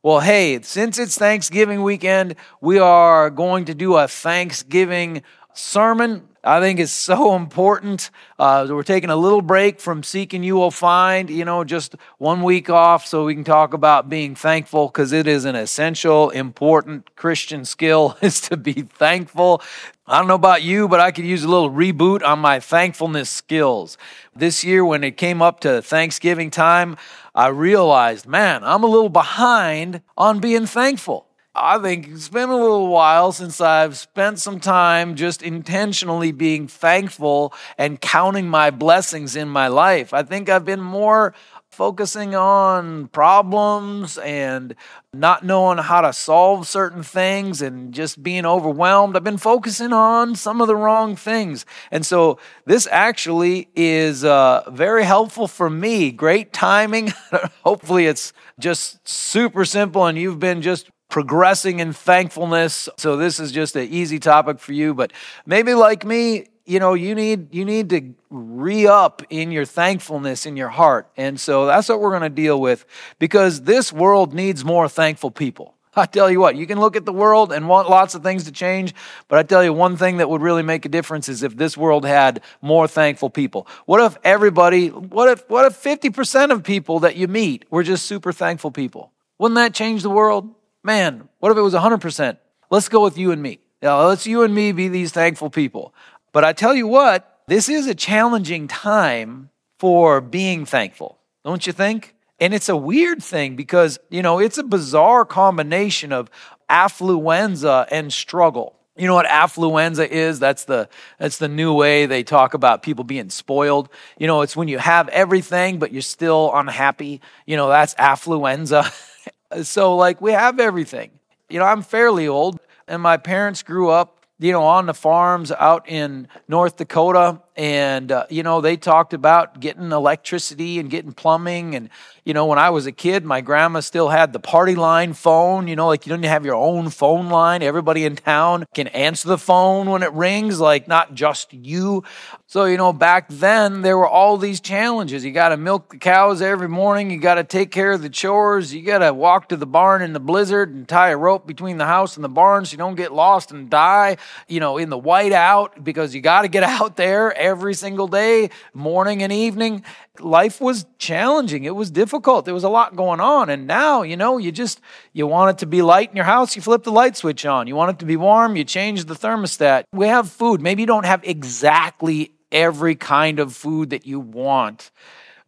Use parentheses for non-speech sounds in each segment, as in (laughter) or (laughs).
Well, hey, since it's Thanksgiving weekend, we are going to do a Thanksgiving sermon. I think it's so important. Uh, we're taking a little break from Seek and You Will Find, you know, just one week off so we can talk about being thankful because it is an essential, important Christian skill (laughs) is to be thankful. I don't know about you, but I could use a little reboot on my thankfulness skills. This year, when it came up to Thanksgiving time, I realized, man, I'm a little behind on being thankful. I think it's been a little while since I've spent some time just intentionally being thankful and counting my blessings in my life. I think I've been more focusing on problems and not knowing how to solve certain things and just being overwhelmed. I've been focusing on some of the wrong things. And so this actually is uh, very helpful for me. Great timing. (laughs) Hopefully, it's just super simple and you've been just progressing in thankfulness. So this is just an easy topic for you, but maybe like me, you know, you need you need to re-up in your thankfulness in your heart. And so that's what we're going to deal with because this world needs more thankful people. I tell you what, you can look at the world and want lots of things to change, but I tell you one thing that would really make a difference is if this world had more thankful people. What if everybody, what if what if 50% of people that you meet were just super thankful people? Wouldn't that change the world? Man, what if it was 100%? Let's go with you and me. Now, let's you and me be these thankful people. But I tell you what, this is a challenging time for being thankful, don't you think? And it's a weird thing because, you know, it's a bizarre combination of affluenza and struggle. You know what affluenza is? That's the that's the new way they talk about people being spoiled. You know, it's when you have everything but you're still unhappy. You know, that's affluenza. (laughs) Uh, so, like, we have everything. You know, I'm fairly old, and my parents grew up, you know, on the farms out in North Dakota and uh, you know they talked about getting electricity and getting plumbing. And you know when i was a kid my grandma still had the party line phone you know like you don't have your own phone line. Everybody in town can answer the phone when it rings like not just you. So you know back then there were all these challenges. You got to milk the cows every morning. You got to take care of the chores. You got to walk to the barn in the blizzard and tie a rope between the house and the barn so you don't get lost and die you know in the white out because you got to get (laughs) out there every single day, morning and evening. Life was challenging. It was difficult. There was a lot going on. And now, you know, you just, you want it to be light in your house, you flip the light switch on. You want it to be warm, you change the thermostat. We have food. Maybe you don't have exactly every kind of food that you want.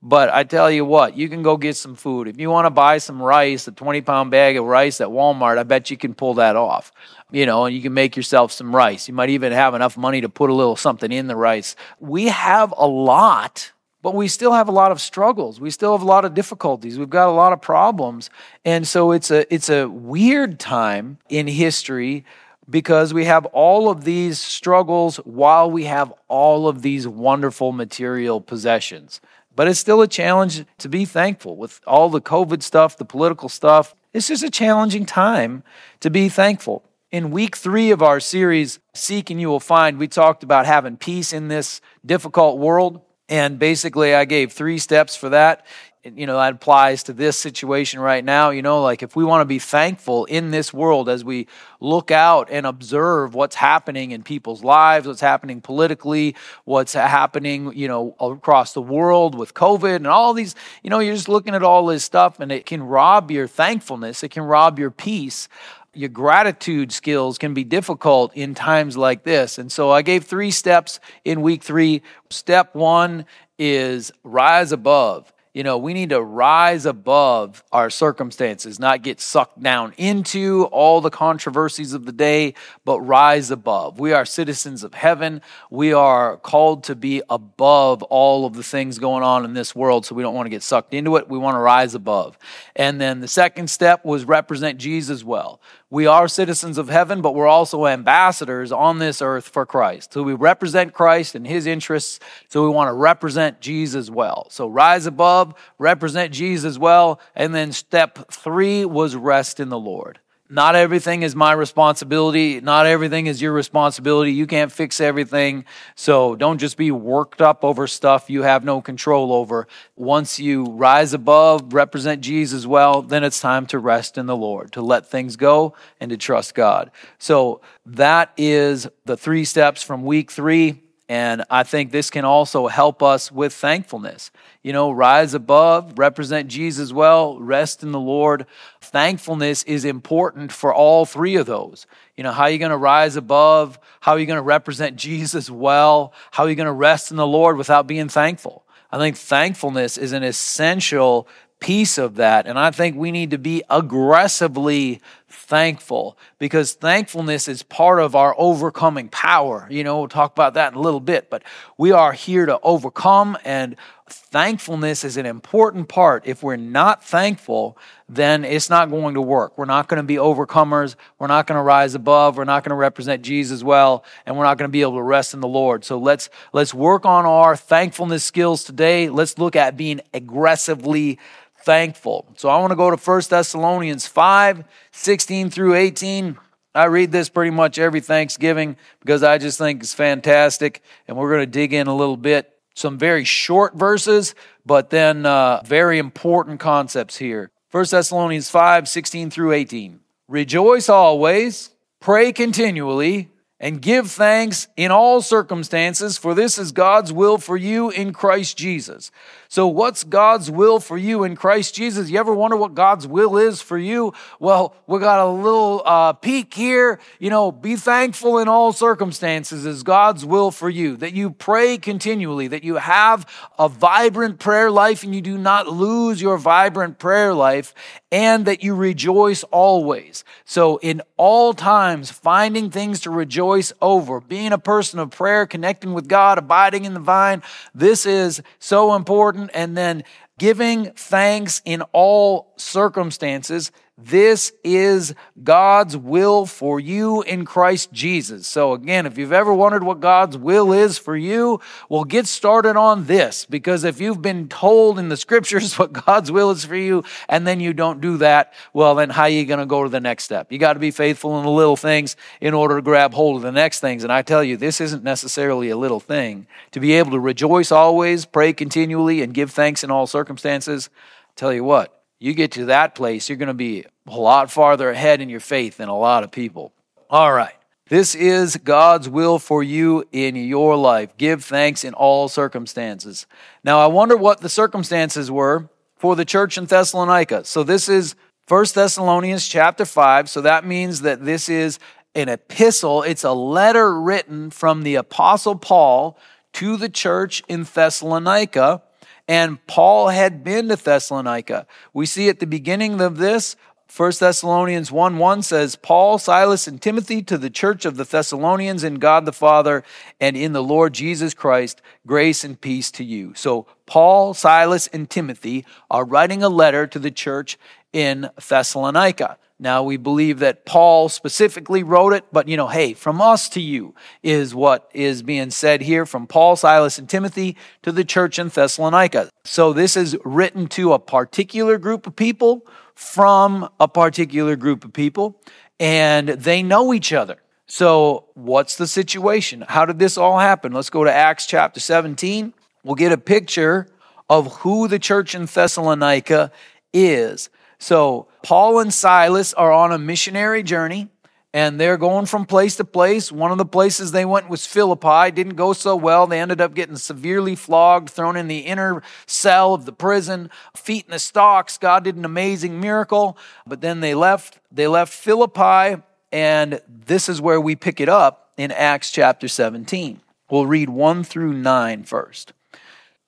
But I tell you what, you can go get some food. If you want to buy some rice, a 20 pound bag of rice at Walmart, I bet you can pull that off. You know, and you can make yourself some rice. You might even have enough money to put a little something in the rice. We have a lot, but we still have a lot of struggles. We still have a lot of difficulties. We've got a lot of problems. And so it's a it's a weird time in history because we have all of these struggles while we have all of these wonderful material possessions. But it's still a challenge to be thankful with all the COVID stuff, the political stuff. It's just a challenging time to be thankful. In week three of our series, Seek and You Will Find, we talked about having peace in this difficult world. And basically, I gave three steps for that. You know that applies to this situation right now. You know like if we want to be thankful in this world as we look out and observe what's happening in people's lives what's happening politically what's happening you know across the world with covid and all these you know you're just looking at all this stuff and it can rob your thankfulness. It can rob your peace your gratitude skills can be difficult in times like this. And so I gave three steps in week three. Step one is rise above you know, we need to rise above our circumstances, not get sucked down into all the controversies of the day, but rise above. We are citizens of heaven. We are called to be above all of the things going on in this world, so we don't want to get sucked into it. We want to rise above. And then the second step was represent Jesus well. We are citizens of heaven, but we're also ambassadors on this earth for Christ. So we represent Christ and his interests. So we want to represent Jesus well. So rise above, represent Jesus well. And then step three was rest in the Lord. Not everything is my responsibility. Not everything is your responsibility. You can't fix everything. So don't just be worked up over stuff you have no control over. Once you rise above, represent Jesus well, then it's time to rest in the Lord, to let things go and to trust God. So that is the three steps from week three. And I think this can also help us with thankfulness. You know, rise above, represent Jesus well, rest in the Lord. Thankfulness is important for all three of those. You know, how are you going to rise above? How are you going to represent Jesus well? How are you going to rest in the Lord without being thankful? I think thankfulness is an essential piece of that. And I think we need to be aggressively thankful because thankfulness is part of our overcoming power. You know, we'll talk about that in a little bit, but we are here to overcome, and thankfulness is an important part. If we're not thankful, then it's not going to work. We're not going to be overcomers. We're not going to rise above. We're not going to represent Jesus well, and we're not going to be able to rest in the Lord. So let's let's work on our thankfulness skills today. Let's look at being aggressively thankful. So I want to go to 1 Thessalonians 5 16 through 18. I read this pretty much every Thanksgiving because I just think it's fantastic. And we're going to dig in a little bit. Some very short verses, but then uh, very important concepts here. 1 Thessalonians 5 16 through 18. Rejoice always, pray continually and give thanks in all circumstances, for this is God's will for you in Christ Jesus. So, what's God's will for you in Christ Jesus? You ever wonder what God's will is for you? Well, we got a little uh, peek here. You know, be thankful in all circumstances is God's will for you. That you pray continually, that you have a vibrant prayer life and you do not lose your vibrant prayer life, and that you rejoice always. So, in all times, finding things to rejoice over, being a person of prayer, connecting with God, abiding in the vine, this is so important. And then giving thanks in all circumstances. This is God's will for you in Christ Jesus. So, again, if you've ever wondered what God's will is for you, well, get started on this because if you've been told in the scriptures (laughs) what God's will is for you and then you don't do that, well, then how are you going to go to the next step? You got to be faithful in the little things in order to grab hold of the next things. And I tell you, this isn't necessarily a little thing. To be able to rejoice always, pray continually, and give thanks in all circumstances, tell you what, you get to that place, you're going to be a lot farther ahead in your faith than a lot of people. All right. This is God's will for you in your life. Give thanks in all circumstances. Now, I wonder what the circumstances were for the church in Thessalonica. So this is 1 Thessalonians chapter 5. So that means that this is an epistle. It's a letter written from the apostle Paul to the church in Thessalonica and Paul had been to Thessalonica. We see at the beginning of this, 1 Thessalonians 1 1 says, Paul, Silas, and Timothy to the church of the Thessalonians in God the Father and in the Lord Jesus Christ, grace and peace to you. So, Paul, Silas, and Timothy are writing a letter to the church in Thessalonica. Now we believe that Paul specifically wrote it, but you know, hey, from us to you is what is being said here from Paul, Silas, and Timothy to the church in Thessalonica. So this is written to a particular group of people from a particular group of people, and they know each other. So what's the situation? How did this all happen? Let's go to Acts chapter 17. We'll get a picture of who the church in Thessalonica is. So, Paul and Silas are on a missionary journey and they're going from place to place. One of the places they went was Philippi. Didn't go so well. They ended up getting severely flogged, thrown in the inner cell of the prison, feet in the stocks. God did an amazing miracle. But then they left. They left Philippi, and this is where we pick it up in Acts chapter 17. We'll read 1 through 9 first.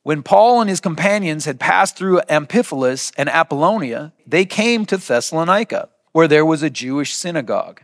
When Paul and his companions had passed through Amphipolis and Apollonia, they came to Thessalonica, where there was a Jewish synagogue.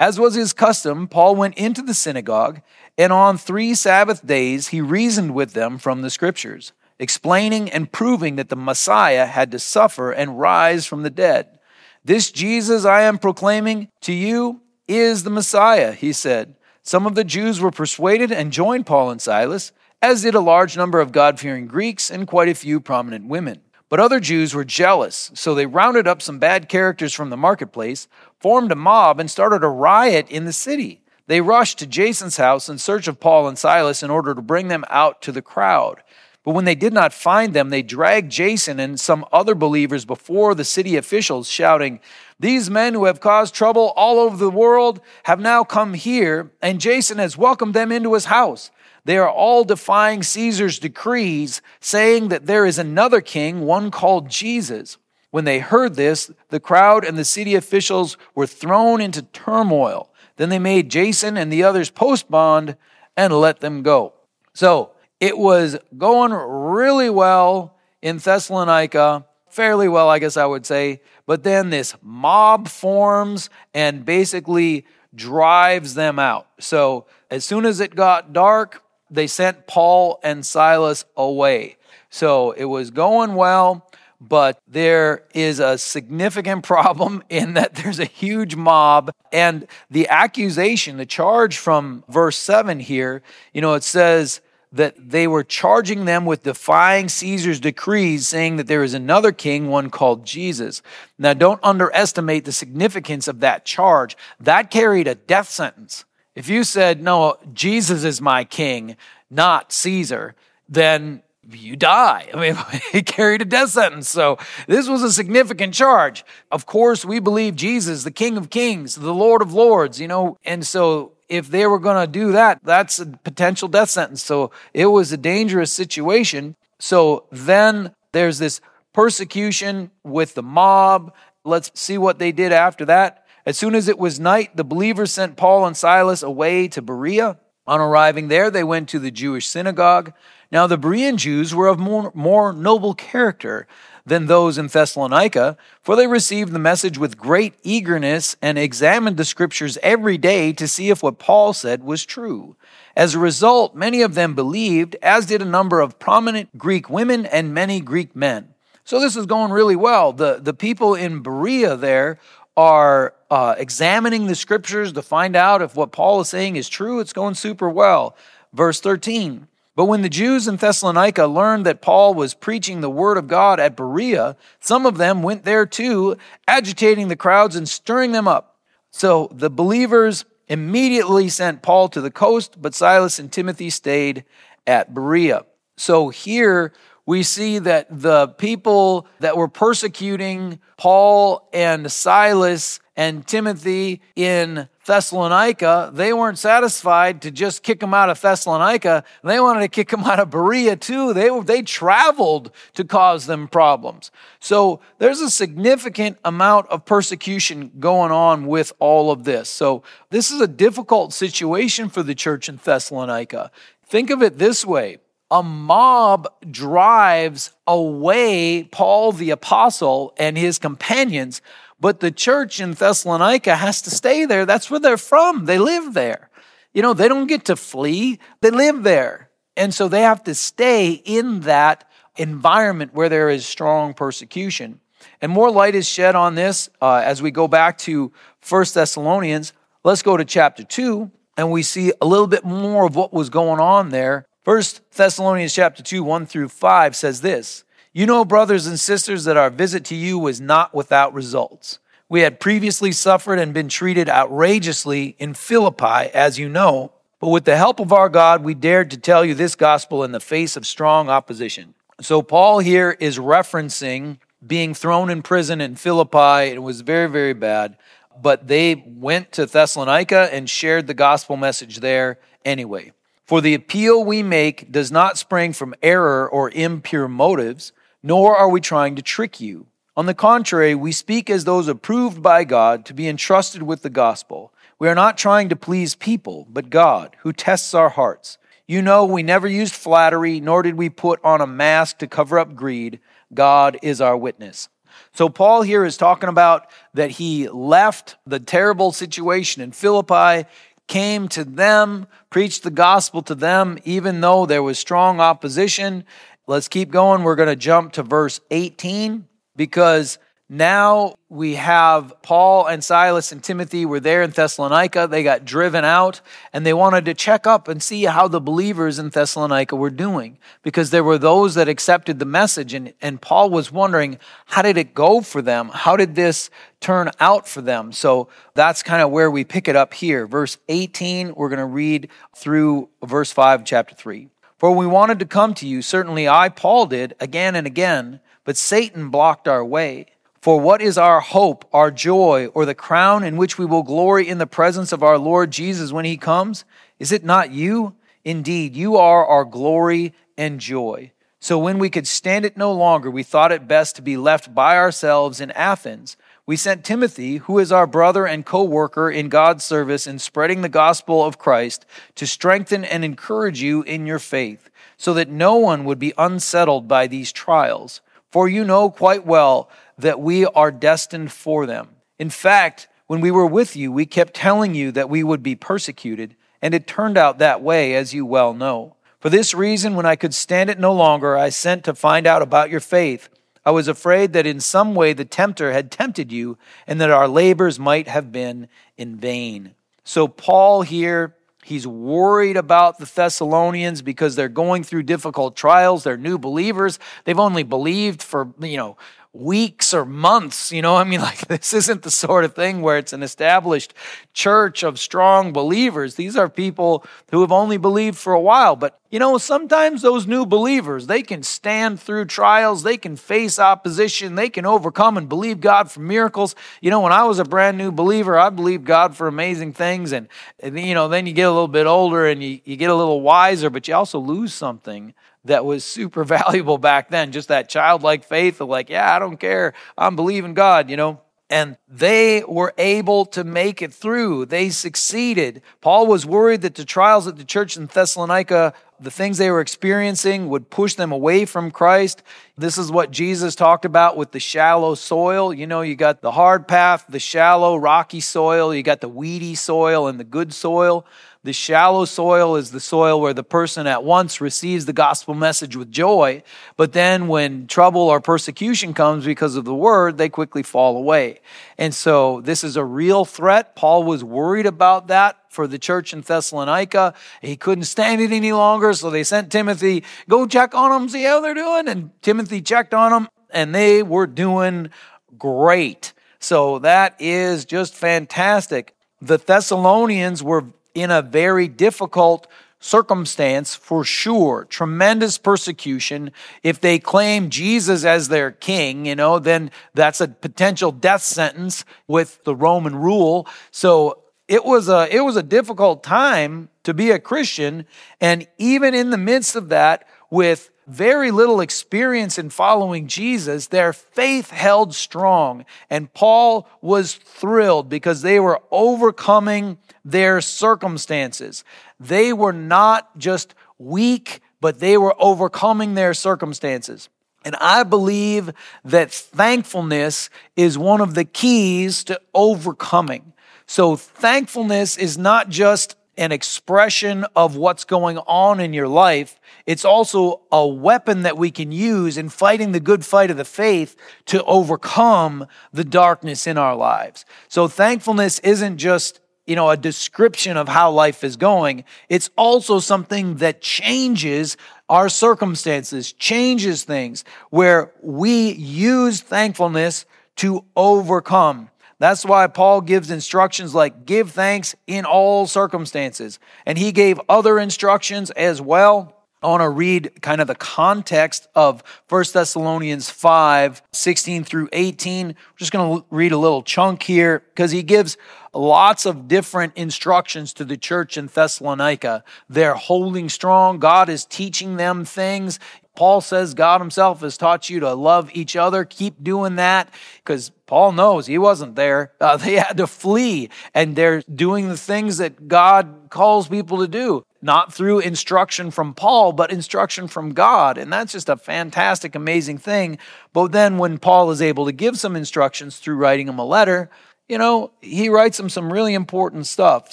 As was his custom, Paul went into the synagogue, and on three Sabbath days he reasoned with them from the Scriptures, explaining and proving that the Messiah had to suffer and rise from the dead. This Jesus I am proclaiming to you is the Messiah, he said. Some of the Jews were persuaded and joined Paul and Silas as did a large number of God fearing Greeks and quite a few prominent women. But other Jews were jealous, so they rounded up some bad characters from the marketplace, formed a mob, and started a riot in the city. They rushed to Jason's house in search of Paul and Silas in order to bring them out to the crowd. But when they did not find them, they dragged Jason and some other believers before the city officials, shouting, These men who have caused trouble all over the world have now come here, and Jason has welcomed them into his house. They are all defying Caesar's decrees, saying that there is another king, one called Jesus. When they heard this, the crowd and the city officials were thrown into turmoil. Then they made Jason and the others post bond and let them go. So, it was going really well in Thessalonica, fairly well, I guess I would say. But then this mob forms and basically drives them out. So as soon as it got dark, they sent Paul and Silas away. So it was going well, but there is a significant (laughs) problem in that there's a huge mob. And the accusation, the charge from verse 7 here, you know, it says, that they were charging them with defying Caesar's decrees, saying that there is another king, one called Jesus. Now, don't underestimate the significance of that charge. That carried a death sentence. If you said, no, Jesus is my king, not Caesar, then you die. I mean, (laughs) he carried a death sentence. So this was a significant charge. Of course, we believe Jesus, the King of Kings, the Lord of Lords, you know, and so if they were going to do that, that's a potential death sentence. So it was a dangerous situation. So then there's this persecution with the mob. Let's see what they did after that. As soon as it was night, the believers sent Paul and Silas away to Berea. On arriving there, they went to the Jewish synagogue. Now, the Berean Jews were of more, more noble character than those in Thessalonica, for they received the message with great eagerness and examined the scriptures every day to see if what Paul said was true. As a result, many of them believed, as did a number of prominent Greek women and many Greek men. So this is going really well. The, the people in Berea there are uh, examining the scriptures to find out if what Paul is saying is true. It's going super well. Verse 13. But when the Jews in Thessalonica learned that Paul was preaching the word of God at Berea, some of them went there too, agitating the crowds and stirring them up. So the believers immediately sent Paul to the coast, but Silas and Timothy stayed at Berea. So here we see that the people that were persecuting Paul and Silas and Timothy in Thessalonica, they weren't satisfied to just kick them out of Thessalonica. They wanted to kick them out of Berea too. They, they traveled to cause them problems. So there's a significant amount of persecution going on with all of this. So this is a difficult situation for the church in Thessalonica. Think of it this way a mob drives away Paul the apostle and his companions but the church in Thessalonica has to stay there. That's where they're from. They live there. You know, they don't get to flee, they live there. And so they have to stay in that environment where there is strong persecution. And more light is shed on this uh, as we go back to First Thessalonians. Let's go to chapter 2, and we see a little bit more of what was going on there. First Thessalonians chapter 2, 1 through 5 says this. You know, brothers and sisters, that our visit to you was not without results. We had previously suffered and been treated outrageously in Philippi, as you know, but with the help of our God, we dared to tell you this gospel in the face of strong opposition. So, Paul here is referencing being thrown in prison in Philippi. It was very, very bad, but they went to Thessalonica and shared the gospel message there anyway. For the appeal we make does not spring from error or impure motives nor are we trying to trick you. On the contrary, we speak as those approved by God to be entrusted with the gospel. We are not trying to please people, but God, who tests our hearts. You know, we never used flattery, nor did we put on a mask to cover up greed. God is our witness. So, Paul here is talking about that he left the terrible situation in Philippi, came to them, preached the gospel to them, even though there was strong opposition. Let's keep going. We're going to jump to verse 18 because now we have Paul and Silas and Timothy were there in Thessalonica. They got driven out and they wanted to check up and see how the believers in Thessalonica were doing because there were those that accepted the message. And, and Paul was wondering, how did it go for them? How did this turn out for them? So that's kind of where we pick it up here. Verse 18, we're going to read through verse 5, chapter 3. For we wanted to come to you, certainly I, Paul, did again and again, but Satan blocked our way. For what is our hope, our joy, or the crown in which we will glory in the presence of our Lord Jesus when he comes? Is it not you? Indeed, you are our glory and joy. So when we could stand it no longer, we thought it best to be left by ourselves in Athens. We sent Timothy, who is our brother and co worker in God's service in spreading the gospel of Christ, to strengthen and encourage you in your faith, so that no one would be unsettled by these trials. For you know quite well that we are destined for them. In fact, when we were with you, we kept telling you that we would be persecuted, and it turned out that way, as you well know. For this reason, when I could stand it no longer, I sent to find out about your faith. I was afraid that in some way the tempter had tempted you, and that our labors might have been in vain. So, Paul here He's worried about the Thessalonians because they're going through difficult trials. They're new believers. They've only believed for, you know, weeks or months. You know, I mean, (laughs) like, this isn't the sort of thing where it's an established church of strong believers. These are people who have only believed for a while. But, you know, sometimes those new believers, they can stand through trials, they can face opposition, they can overcome and believe God for miracles. You know, when I was a brand new believer, I believed God for amazing things. And, and you know, then you get a little bit older and you, you get a little wiser, but you also lose something that was super (laughs) valuable back then. Just that childlike faith of like, yeah, I don't care. I'm believing God, you know. And they were able to make it through. They succeeded. Paul was worried that the trials at the church in Thessalonica, the things they were experiencing, would push them away from Christ. This is what Jesus talked about with the shallow soil. You know, you got the hard path, the shallow, rocky soil, you got the weedy soil, and the good soil. The shallow soil is the soil where the person at once receives the gospel message with joy, but then when trouble or persecution comes because of the word, they quickly fall away. And so this is a real threat. Paul was worried about that for the church in Thessalonica. He couldn't stand it any longer, so they sent Timothy, go check on them, see how they're doing. And Timothy checked on them, and they were doing great. So that is just fantastic. The Thessalonians were in a very difficult circumstance for sure. Tremendous persecution. If they claim Jesus as their king, you know, then that's a potential death sentence with the Roman rule. So it was a it was a difficult time to be a Christian and even in the midst of that with very little experience in following Jesus, their faith held strong. And Paul was thrilled because they were overcoming their circumstances. They were not just weak, but they were overcoming their circumstances. And I believe that thankfulness is one of the keys to overcoming. So thankfulness is not just an expression of what's going on in your life. It's also a weapon that we can use in fighting the good fight of the faith to overcome the darkness in our lives. So thankfulness isn't just you know, a description of how life is going. It's also something that changes our circumstances, changes things, where we use thankfulness to overcome. That's why Paul gives instructions like give thanks in all circumstances. And he gave other instructions as well. I want to read kind of the context of 1 Thessalonians 5 16 through 18. We're just going to read a little chunk here because he gives lots of different instructions to the church in Thessalonica. They're holding strong. God is teaching them things. Paul says God himself has taught you to love each other. Keep doing that because Paul knows he wasn't there. Uh, they had to flee and they're doing the things that God calls people to do, not through instruction from Paul, but instruction from God. And that's just a fantastic, amazing thing. But then when Paul is able to give some instructions through writing him a letter, you know, he writes him some really important stuff.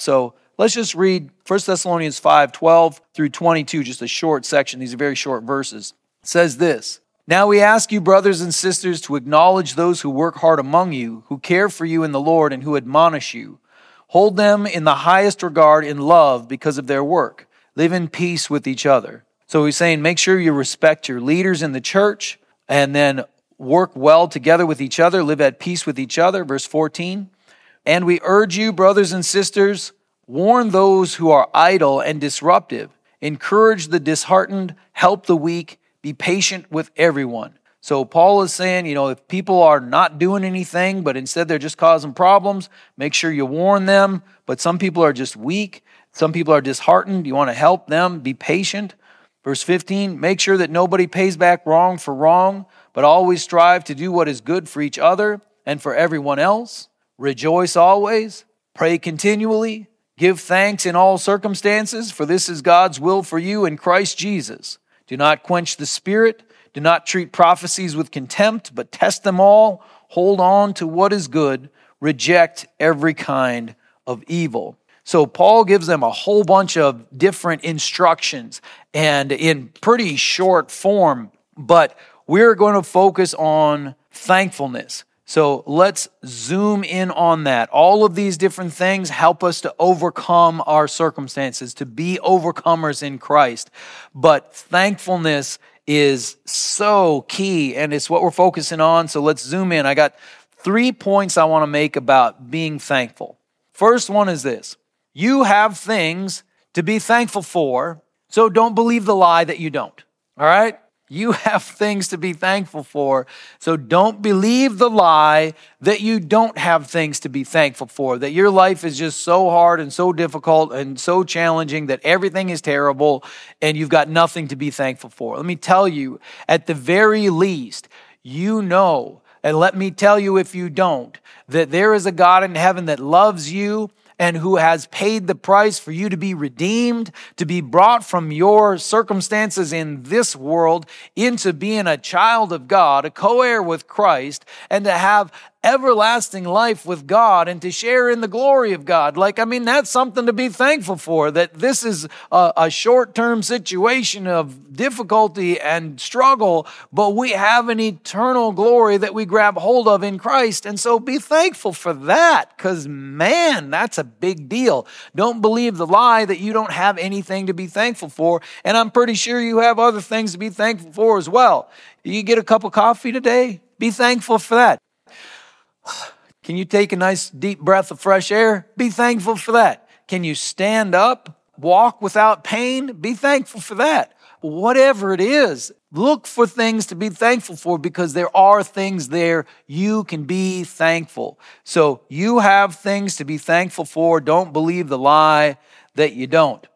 So let's just read 1 Thessalonians 5 12 through 22, just a short section. These are very short verses. It says this Now we ask you, brothers and sisters, to acknowledge those who work hard among you, who care for you in the Lord, and who admonish you. Hold them in the highest regard in love because of their work. Live in peace with each other. So he's saying, make sure you respect your leaders in the church and then work well together with each other, live at peace with each other. Verse 14. And we urge you, brothers and sisters, warn those who are idle and disruptive, encourage the disheartened, help the weak, be patient with everyone. So Paul is saying, you know, if people are not doing anything, but instead they're just causing problems, make sure you warn them. But some people are just weak. Some people are disheartened. You want to help them. Be patient. Verse 15, make sure that nobody pays back wrong for wrong, but always strive to do what is good for each other and for everyone else. Rejoice always, pray continually, give thanks in all circumstances, for this is God's will for you in Christ Jesus. Do not quench the spirit, do not treat prophecies with contempt, but test them all. Hold on to what is good, reject every kind of evil. So Paul gives them a whole bunch of different instructions and in pretty short form, but we're going to focus on thankfulness. So let's zoom in on that. All of these different things help us to overcome our circumstances, to be overcomers in Christ. But thankfulness is so key and it's what we're focusing on. So let's zoom in. I got three points I want to make about being thankful. First one is this you have things to be thankful for, so don't believe the lie that you don't. All right? You have things to be thankful for. So don't believe the lie that you don't have things to be thankful for, that your life is just so hard and so difficult and so challenging that everything is terrible and you've got nothing to be thankful for. Let me tell you, at the very least, you know, and let me tell you if you don't, that there is a God in heaven that loves you and who has paid the price for you to be redeemed, to be brought from your circumstances in this world into being a child of God, a co heir with Christ, and to have everlasting life with God and to share in the glory of God. Like, I mean, that's something to be thankful for, that this is a, a short term situation of difficulty and struggle, but we have an eternal glory that we grab hold of in Christ. And so be thankful for that, because man, that's a big deal. Don't believe the lie that you don't have anything to be thankful for. And I'm pretty sure you have other things to be thankful for as well. You get a cup of coffee today? Be thankful for that. (sighs) Can you take a nice deep breath of fresh air? Be thankful for that. Can you stand up, walk without pain? Be thankful for that. Whatever it is, look for things to be thankful for because there are things there you can be thankful. So you have things to be thankful for. Don't believe the lie that you don't.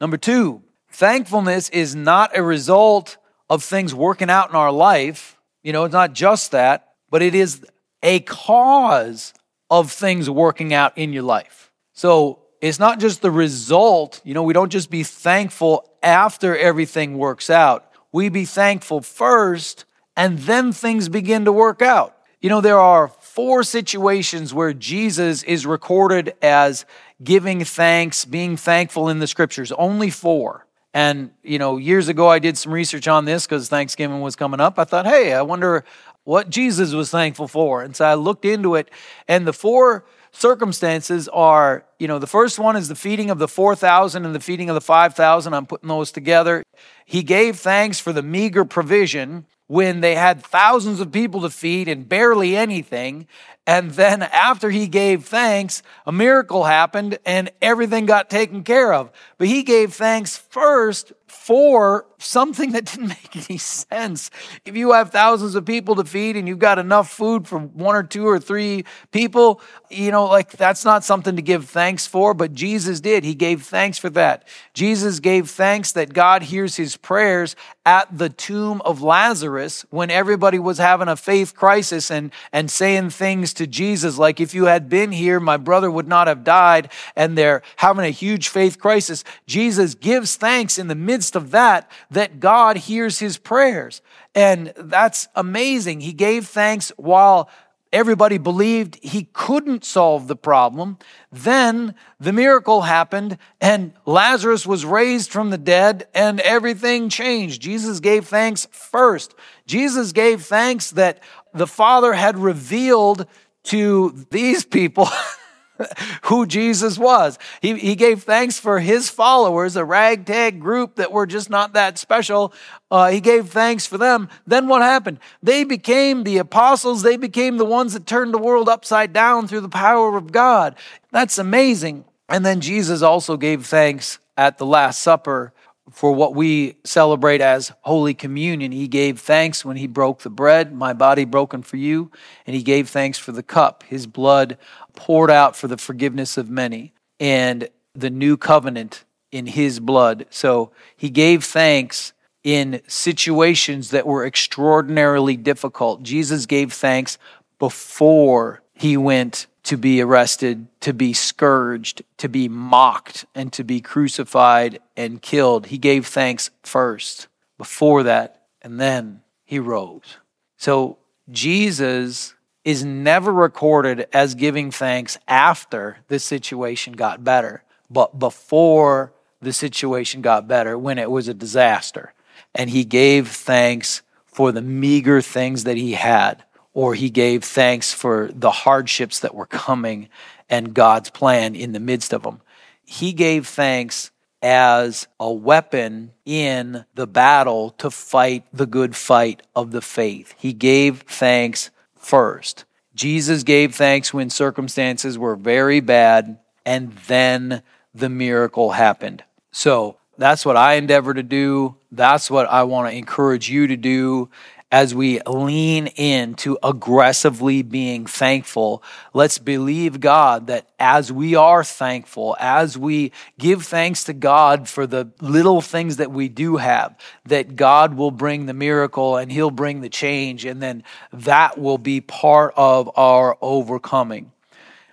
Number two, thankfulness is not a result of things working out in our life. You know, it's not just that, but it is a cause of things working out in your life. So it's not just the result. You know, we don't just be thankful after everything works out. We be thankful first, and then things begin to work out. You know, there are four situations where Jesus is recorded as giving thanks, being thankful in the scriptures. Only four. And, you know, years ago I did some research on this because Thanksgiving was coming up. I thought, hey, I wonder what Jesus was thankful for. And so I looked into it, and the four circumstances are, you know, the first one is the feeding of the 4,000 and the feeding of the 5,000. I'm putting those together. He gave thanks for the meager provision when they had thousands of people to feed and barely anything. And then after he gave thanks, a miracle happened and everything got taken care of. But he gave thanks first for something that didn't (laughs) make any sense. If you have thousands of people to feed and you've got enough food for one or two or three people, you know, like that's not something to give thanks for, but Jesus did. He gave thanks for that. Jesus gave thanks that God hears his prayers at the tomb of Lazarus when everybody was having a faith crisis and, and saying things to Jesus like, if you had been here, my brother would not have died. And they're having a huge faith crisis. Jesus gives thanks in the midst of that that God hears his prayers. And that's amazing. He gave thanks while Everybody believed he couldn't solve the problem. Then the miracle happened and Lazarus was raised from the dead and everything changed. Jesus gave thanks first. Jesus gave thanks that the Father had revealed to these people (laughs) (laughs) who Jesus was. He, he gave thanks for his followers, a ragtag group that were just not that special. Uh, he gave thanks for them. Then what happened? They became the apostles. They became the ones that turned the world upside down through the power of God. That's amazing. And then Jesus also gave thanks at the Last Supper for what we celebrate as Holy Communion. He gave thanks when he broke the bread, my body broken for you, and he gave thanks for the cup, his blood poured out for the forgiveness of many, and the new covenant in his blood. So he gave thanks in situations that were extraordinarily difficult. Jesus gave thanks before he went to be arrested, to be scourged, to be mocked, and to be crucified and killed. He gave thanks first, before that, and then he rose. So Jesus is never recorded as giving thanks after the situation got better, but before the situation got better when it was a disaster. And he gave thanks for the meager things that he had or he gave thanks for the hardships that were coming and God's plan in the midst of them. He gave thanks as a weapon in the battle to fight the good fight of the faith. He gave thanks first. Jesus gave thanks when circumstances were very bad, and then the miracle happened. So that's what I endeavor to do. That's what I want to encourage you to do as we lean in to aggressively being thankful, let's believe God that as we are thankful, as we give thanks to God for the little things that we do have, that God will bring the miracle and He'll bring the change, and then that will be part of our overcoming.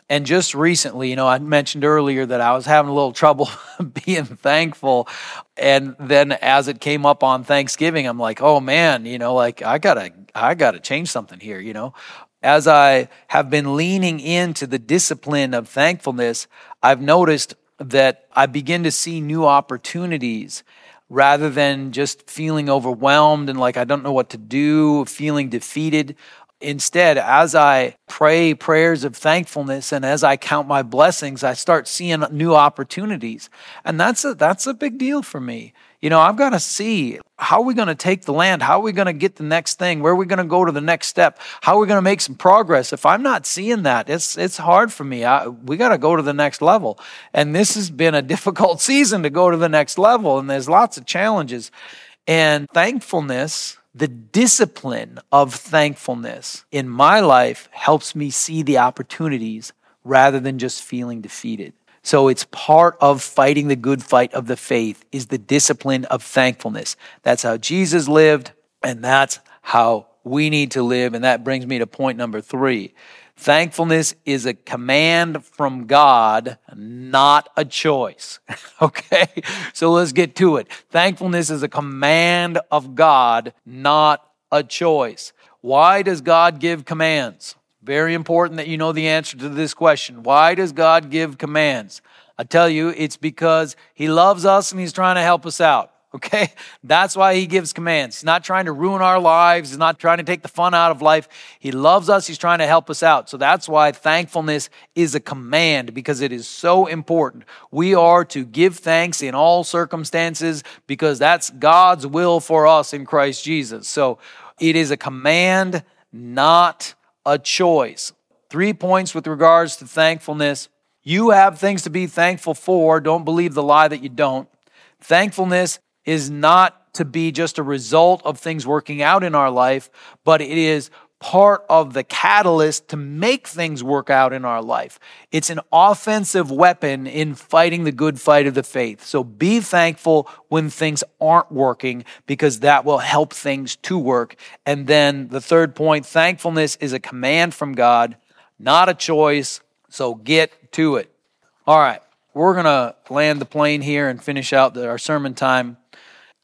And just recently, you know, I mentioned earlier that I was having a little trouble (laughs) being thankful. And then as it came up on Thanksgiving, I'm like, oh man, you know, like I gotta, I gotta change something here, you know. As I have been leaning into the discipline of thankfulness, I've noticed that I begin to see new opportunities rather than just feeling overwhelmed and like I don't know what to do, feeling defeated. Instead, as I pray prayers of thankfulness and as I count my blessings, I start seeing new opportunities. And that's a, that's a big deal for me. You know, I've got to see how are we going to take the land? How are we going to get the next thing? Where are we going to go to the next step? How are we going to make some progress? If I'm not seeing that, it's it's hard for me. I, we got to go to the next level. And this has been a (laughs) difficult season to go to the next level and there's lots of challenges. And thankfulness the discipline of thankfulness in my life helps me see the opportunities rather than just feeling defeated. So it's part of fighting the good fight of the faith is the discipline of thankfulness. That's how Jesus lived and that's how we need to live. And that brings me to point number three. Thankfulness is a command from God, not a choice. (laughs) okay? So let's get to it. Thankfulness is a command of God, not a choice. Why does God give commands? Very important that you know the answer to this question. Why does God give commands? I tell you, it's because He loves us and He's trying to help us out. Okay? That's why he gives commands. He's not trying to ruin our lives. He's not trying to take the fun out of life. He loves us. He's trying to help us out. So that's why thankfulness is a command because it is so important. We are to give thanks in all circumstances because that's God's will for us in Christ Jesus. So it is a command, not a choice. Three points with regards to thankfulness. You have things to be thankful for. Don't believe the lie that you don't. Thankfulness is not to be just a result of things working out in our life, but it is part of the catalyst to make things work out in our life. It's an offensive weapon in fighting the good fight of the faith. So be thankful when things aren't working because that will help things to work. And then the third point, thankfulness is a command from God, not a choice. So get to it. All right. We're going to land the plane here and finish out our sermon time.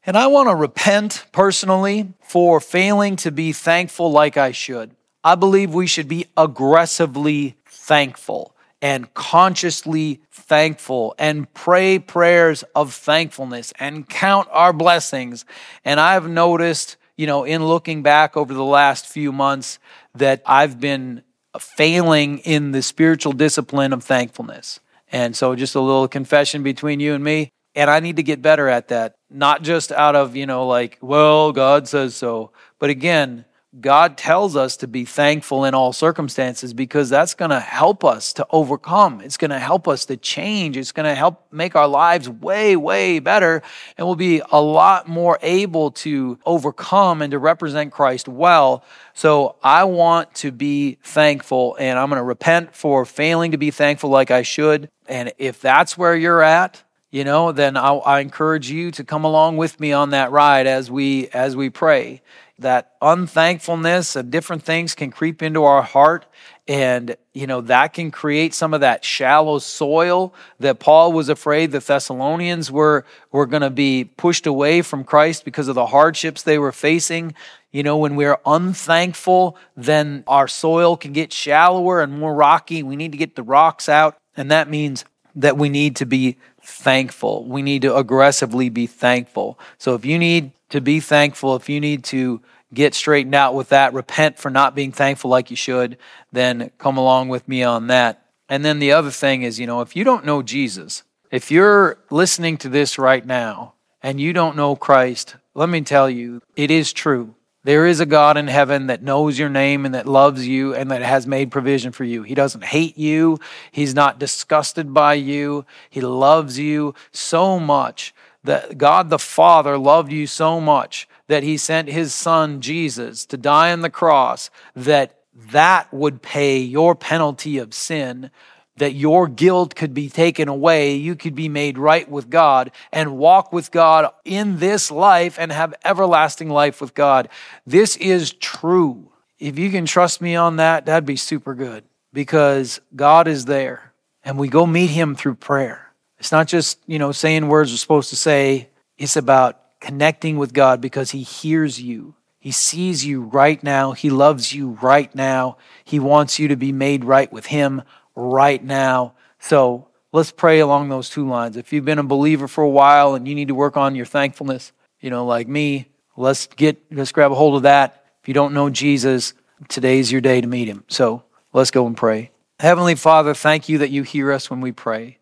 And I want to repent personally for failing to be thankful like I should. I believe we should be aggressively thankful and consciously thankful and pray prayers of thankfulness and count our blessings. And I've noticed, you know, in looking back over the last few months, that I've been failing in the spiritual discipline of thankfulness. And so, just a little confession between you and me. And I need to get better at that, not just out of, you know, like, well, God says so, but again, God tells us to be thankful in all circumstances because that's going to help us to overcome. It's going to help us to change. It's going to help make our lives way, way better. And we'll be a lot more able to overcome and to represent Christ well. So I want to be thankful and I'm going to repent for failing to be thankful like I should. And if that's where you're at, you know, then I, I encourage you to come along with me on that ride as we as we pray. That unthankfulness and different things can creep into our heart and you know that can create some of that shallow soil that paul was afraid the thessalonians were were going to be pushed away from christ because of the hardships they were facing. You know when we're unthankful then our soil can get shallower and more rocky. We need to get the rocks out and that means that we need to be thankful we need to aggressively be thankful so if you need to be thankful, if you need to get straightened out with that, repent for not being thankful like you should, then come along with me on that. And then the other thing is, you know, if you don't know Jesus, if you're listening to this right now and you don't know Christ, let me tell you, it is true. There is a God in heaven that knows your name and that loves you and that has made provision for you. He doesn't hate you. He's not disgusted by you. He loves you so much that God the Father loved you so much that he sent his son Jesus to die on the cross that that would pay your penalty of sin that your guilt could be taken away, you could be made right with God and walk with God in this life and have everlasting life with God. This is true. If you can trust me on that, that'd be super good because God is there and we go meet him through prayer. It's not just, you know, saying words we're supposed to say. It's about connecting with God because He hears you. He sees you right now. He loves you right now. He wants you to be made right with Him right now. So let's pray along those two lines. If you've been a believer for a while and you need to work on your thankfulness, you know, like me, let's get, let's grab a hold of that. If you don't know Jesus, today's your day to meet Him. So let's go and pray. Heavenly Father, thank you that you hear us when we pray.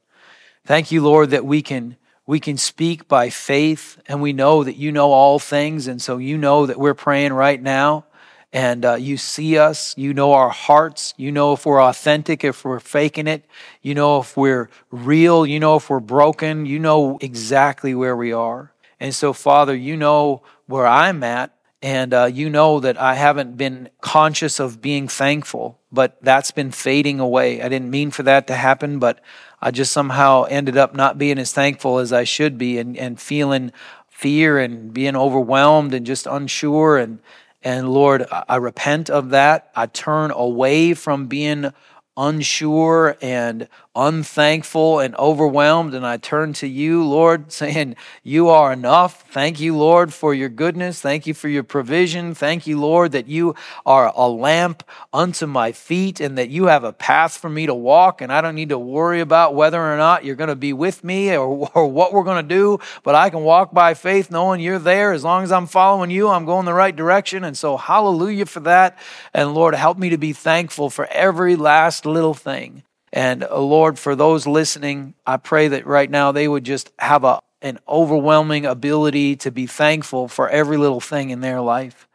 Thank you, Lord, that we can we can speak by faith and we know that you know all things and so you know that we're praying right now and uh, you see us you know our hearts you know if we're authentic if we're faking it you know if we're real you know if we're broken you know exactly where we are and so father you know where i'm at and uh, you know that i haven't been conscious of being thankful but that's been fading away i didn't mean for that to happen but I just somehow ended up not being as thankful as I should be and, and feeling fear and being overwhelmed and just unsure. And, and Lord, I, repent of that. I turn away from being unsure and unthankful and overwhelmed. And I turn to you, Lord, (laughs) saying, You are enough. Thank you, Lord, for your goodness. Thank you for your provision. Thank you, Lord, that you are a lamp unto my feet and that you have a path for me to walk. And I don't need to worry about whether or not you're going to be with me or, (laughs) or what we're going to do, but I can walk by faith knowing you're there. As long as I'm following you, I'm going the right direction. And so, hallelujah for that. And Lord, help me to be thankful for every last little thing. And uh, Lord, for those listening, I pray that right now they would just have a, an overwhelming ability to be thankful for every little thing in their life.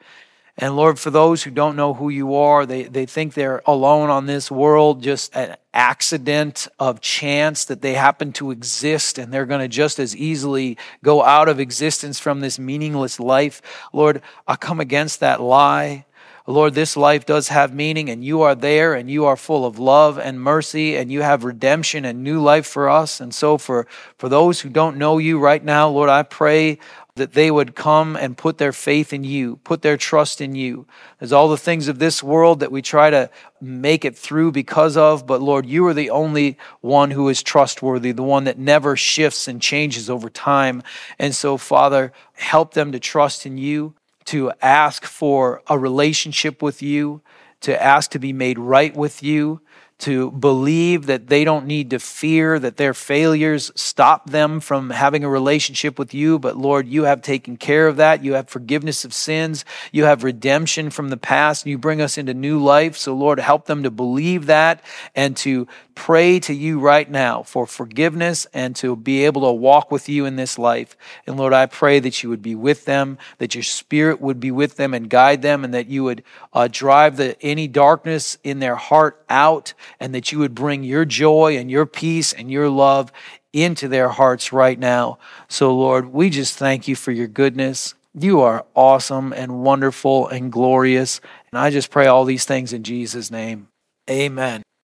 And Lord, for those who don't know who you are, they, they think they're alone on this world, just an accident of chance that they happen to exist and they're going to just as easily go out of existence from this meaningless life. Lord, I come against that lie. Lord, this life does have meaning, and you are there, and you are full of love and mercy, and you have redemption and new life for us. And so, for, for those who don't know you right now, Lord, I pray that they would come and put their faith in you, put their trust in you. There's all the things of this world that we try to make it through because of, but Lord, you are the only one who is trustworthy, the one that never shifts and changes over time. And so, Father, help them to trust in you to ask for a relationship with you, to ask to be made right with you, to believe that they don't need to fear that their failures stop them from having a relationship with you. But Lord, you have taken care of that. You have forgiveness of sins. You have redemption from the past. You bring us into new life. So Lord, help them to believe that and to pray to you right now for forgiveness and to be able to walk with you in this life. And Lord, I pray that you would be with them, that your spirit would be with them and guide them, and that you would uh, drive the, any darkness in their heart out, and that you would bring your joy and your peace and your love into their hearts right now. So, Lord, we just thank you for your goodness. You are awesome and wonderful and glorious. And I just pray all these things in Jesus' name. Amen.